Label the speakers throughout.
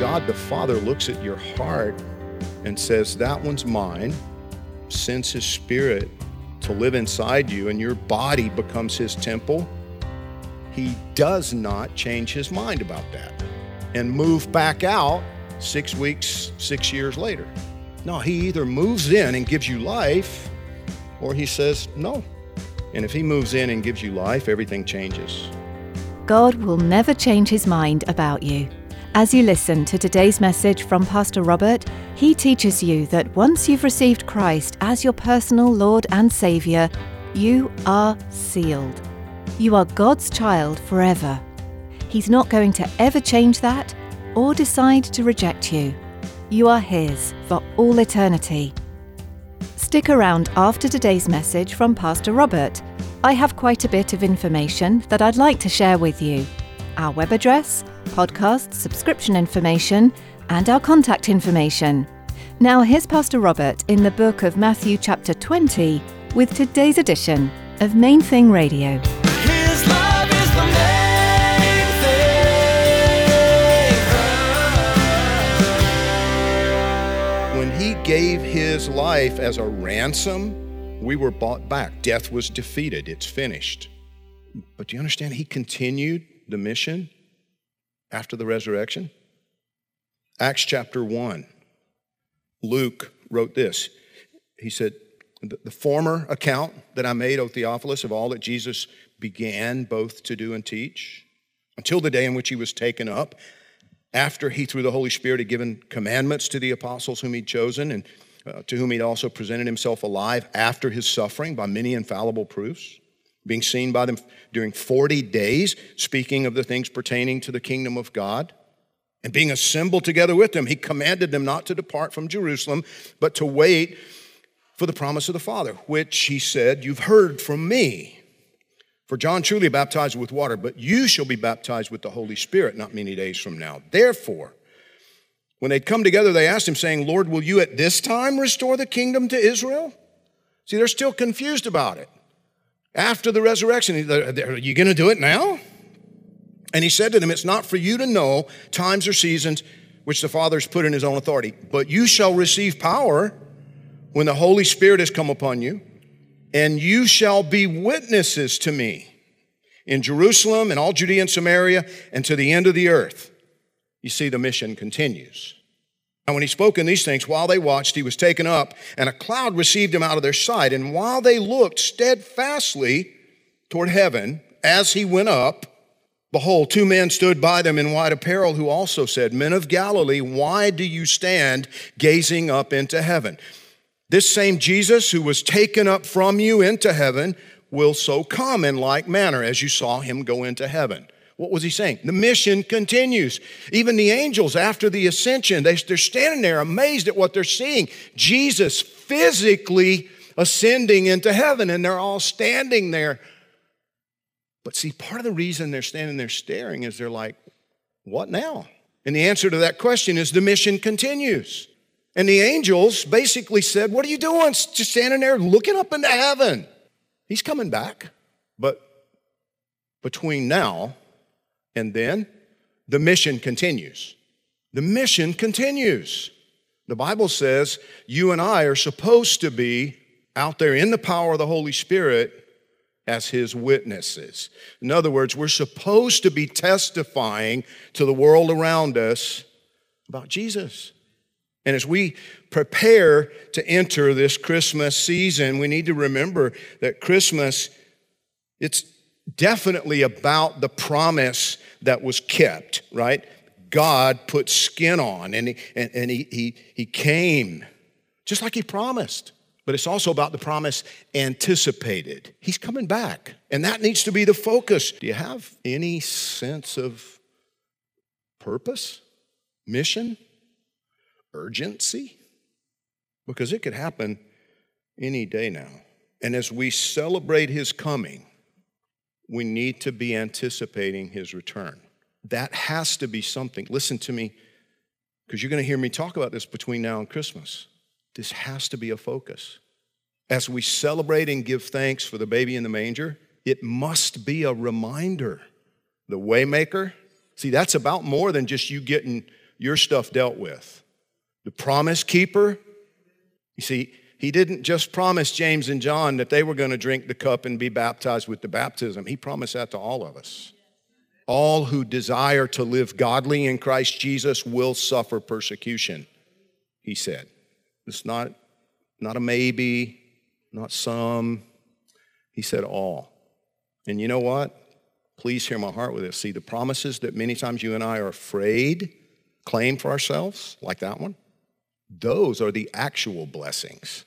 Speaker 1: God the Father looks at your heart and says, That one's mine, sends His Spirit to live inside you, and your body becomes His temple, He does not change His mind about that and move back out six weeks, six years later. No, He either moves in and gives you life, or He says, No. And if He moves in and gives you life, everything changes.
Speaker 2: God will never change his mind about you. As you listen to today's message from Pastor Robert, he teaches you that once you've received Christ as your personal Lord and Saviour, you are sealed. You are God's child forever. He's not going to ever change that or decide to reject you. You are His for all eternity. Stick around after today's message from Pastor Robert. I have quite a bit of information that I'd like to share with you. Our web address, podcast subscription information, and our contact information. Now, here's Pastor Robert in the book of Matthew, chapter 20, with today's edition of Main Thing Radio.
Speaker 3: His love is the main thing.
Speaker 1: When he gave his life as a ransom, we were bought back. Death was defeated, it's finished. But do you understand? He continued the mission after the resurrection. Acts chapter 1, Luke wrote this. He said, The former account that I made, O Theophilus, of all that Jesus began both to do and teach, until the day in which he was taken up, after he, through the Holy Spirit, had given commandments to the apostles whom he'd chosen and uh, to whom he'd also presented himself alive after his suffering by many infallible proofs, being seen by them during 40 days, speaking of the things pertaining to the kingdom of God. And being assembled together with them, he commanded them not to depart from Jerusalem, but to wait for the promise of the Father, which he said, You've heard from me. For John truly baptized with water, but you shall be baptized with the Holy Spirit not many days from now. Therefore, when they'd come together, they asked him, saying, Lord, will you at this time restore the kingdom to Israel? See, they're still confused about it. After the resurrection, are you going to do it now? And he said to them, It's not for you to know times or seasons which the Father has put in his own authority, but you shall receive power when the Holy Spirit has come upon you, and you shall be witnesses to me in Jerusalem and all Judea and Samaria and to the end of the earth. You see, the mission continues. And when he spoke in these things, while they watched, he was taken up, and a cloud received him out of their sight. And while they looked steadfastly toward heaven as he went up, behold, two men stood by them in white apparel, who also said, Men of Galilee, why do you stand gazing up into heaven? This same Jesus who was taken up from you into heaven will so come in like manner as you saw him go into heaven. What was he saying? The mission continues. Even the angels, after the ascension, they, they're standing there amazed at what they're seeing. Jesus physically ascending into heaven, and they're all standing there. But see, part of the reason they're standing there staring is they're like, what now? And the answer to that question is the mission continues. And the angels basically said, What are you doing? Just standing there looking up into heaven. He's coming back. But between now and then, the mission continues. The mission continues. The Bible says you and I are supposed to be out there in the power of the Holy Spirit as His witnesses. In other words, we're supposed to be testifying to the world around us about Jesus. And as we prepare to enter this Christmas season, we need to remember that Christmas, it's definitely about the promise that was kept, right? God put skin on and he, and, and he, he, he came just like he promised. But it's also about the promise anticipated. He's coming back, and that needs to be the focus. Do you have any sense of purpose, mission, urgency? Because it could happen any day now. And as we celebrate his coming, we need to be anticipating his return. That has to be something. Listen to me, because you're going to hear me talk about this between now and Christmas. This has to be a focus. As we celebrate and give thanks for the baby in the manger, it must be a reminder. The waymaker, see, that's about more than just you getting your stuff dealt with. The promise keeper, you see, he didn't just promise James and John that they were going to drink the cup and be baptized with the baptism. He promised that to all of us. All who desire to live godly in Christ Jesus will suffer persecution, he said. It's not, not a maybe, not some. He said all. And you know what? Please hear my heart with this. See, the promises that many times you and I are afraid claim for ourselves, like that one, those are the actual blessings.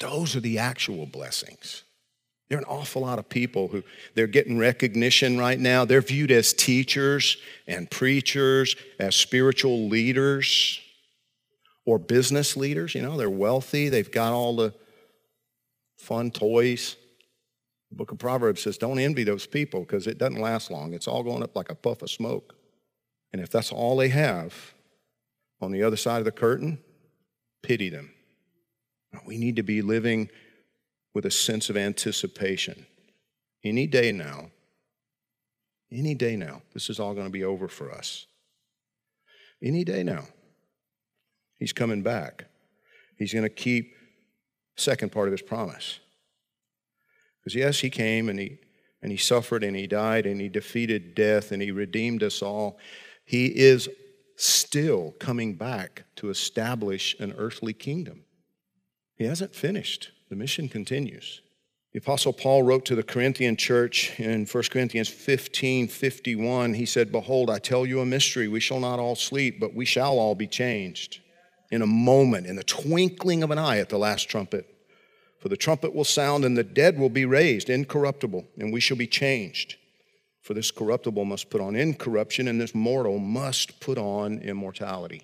Speaker 1: Those are the actual blessings. There are an awful lot of people who they're getting recognition right now. They're viewed as teachers and preachers, as spiritual leaders or business leaders. You know, they're wealthy, they've got all the fun toys. The book of Proverbs says, Don't envy those people because it doesn't last long. It's all going up like a puff of smoke. And if that's all they have on the other side of the curtain, pity them. We need to be living with a sense of anticipation. Any day now, any day now, this is all going to be over for us. Any day now, he's coming back. He's going to keep second part of his promise. Because yes, he came and he and he suffered and he died and he defeated death and he redeemed us all. He is still coming back to establish an earthly kingdom. He hasn't finished. The mission continues. The Apostle Paul wrote to the Corinthian church in 1 Corinthians 15 51. He said, Behold, I tell you a mystery. We shall not all sleep, but we shall all be changed in a moment, in the twinkling of an eye at the last trumpet. For the trumpet will sound, and the dead will be raised incorruptible, and we shall be changed. For this corruptible must put on incorruption, and this mortal must put on immortality.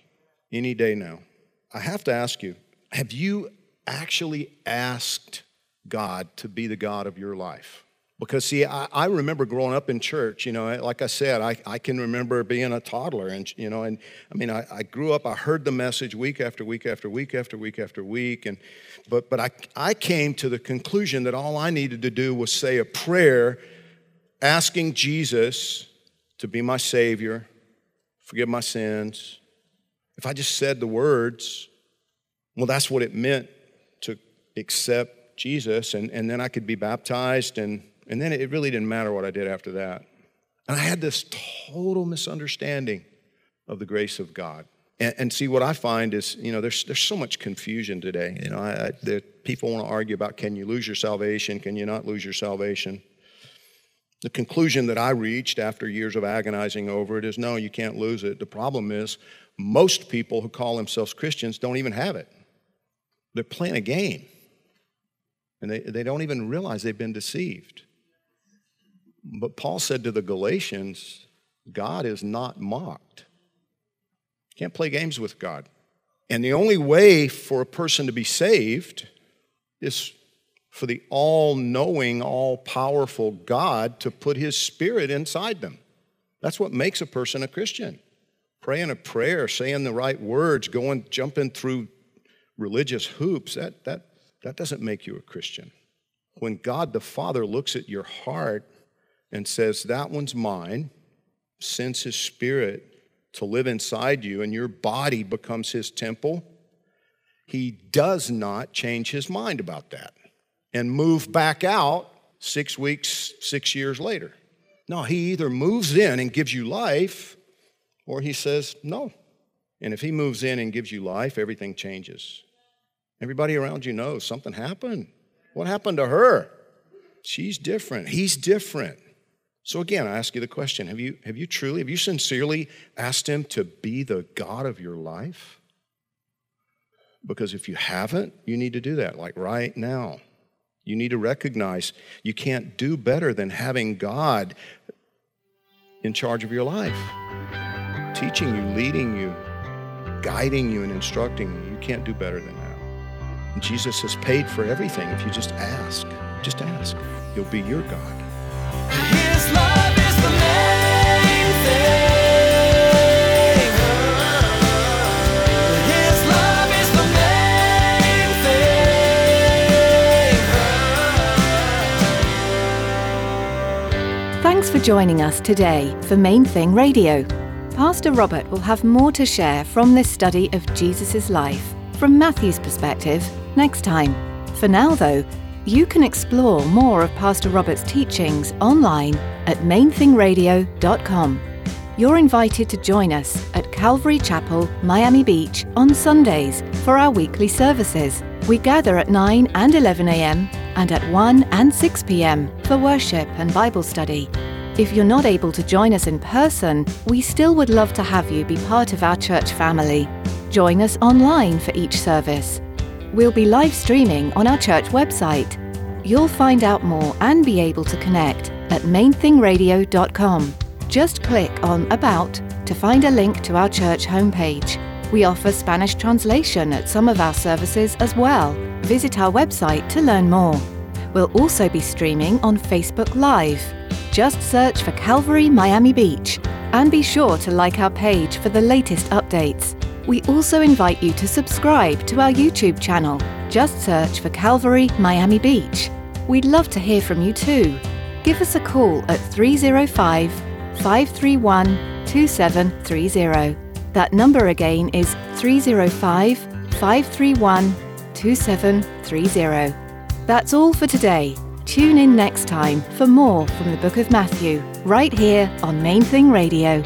Speaker 1: Any day now. I have to ask you have you actually asked God to be the God of your life. Because, see, I, I, remember growing up in church, you know, like I said, I, I can remember being a toddler. And, you know, and I mean, I, I grew up, I heard the message week after week after week after week after week. And, but but I, I came to the conclusion that all I needed to do was say a prayer asking Jesus to be my Savior, forgive my sins. If I just said the words, well, that's what it meant accept Jesus, and, and then I could be baptized, and, and then it really didn't matter what I did after that. And I had this total misunderstanding of the grace of God. And, and see, what I find is, you know, there's, there's so much confusion today. You know, I, I, the, people want to argue about can you lose your salvation, can you not lose your salvation? The conclusion that I reached after years of agonizing over it is no, you can't lose it. The problem is, most people who call themselves Christians don't even have it. They're playing a game. And they, they don't even realize they've been deceived. But Paul said to the Galatians, God is not mocked. You Can't play games with God. And the only way for a person to be saved is for the all knowing, all powerful God to put his spirit inside them. That's what makes a person a Christian. Praying a prayer, saying the right words, going, jumping through religious hoops, that, that that doesn't make you a Christian. When God the Father looks at your heart and says, That one's mine, sends His Spirit to live inside you, and your body becomes His temple, He does not change His mind about that and move back out six weeks, six years later. No, He either moves in and gives you life, or He says, No. And if He moves in and gives you life, everything changes. Everybody around you knows something happened. What happened to her? She's different. He's different. So again, I ask you the question have you, have you truly, have you sincerely asked Him to be the God of your life? Because if you haven't, you need to do that, like right now. You need to recognize you can't do better than having God in charge of your life, teaching you, leading you, guiding you, and instructing you. You can't do better than Jesus has paid for everything if you just ask. Just ask. He'll be your God.
Speaker 3: His love is the main thing. His love is the main thing.
Speaker 2: Thanks for joining us today for Main Thing Radio. Pastor Robert will have more to share from this study of Jesus' life from Matthew's perspective next time. For now, though, you can explore more of Pastor Robert's teachings online at mainthingradio.com. You're invited to join us at Calvary Chapel, Miami Beach on Sundays for our weekly services. We gather at 9 and 11 a.m. and at 1 and 6 p.m. for worship and Bible study. If you're not able to join us in person, we still would love to have you be part of our church family. Join us online for each service. We'll be live streaming on our church website. You'll find out more and be able to connect at mainthingradio.com. Just click on About to find a link to our church homepage. We offer Spanish translation at some of our services as well. Visit our website to learn more. We'll also be streaming on Facebook Live. Just search for Calvary Miami Beach and be sure to like our page for the latest updates. We also invite you to subscribe to our YouTube channel. Just search for Calvary Miami Beach. We'd love to hear from you too. Give us a call at 305 531 2730. That number again is 305 531 2730. That's all for today. Tune in next time for more from the book of Matthew, right here on Main Thing Radio.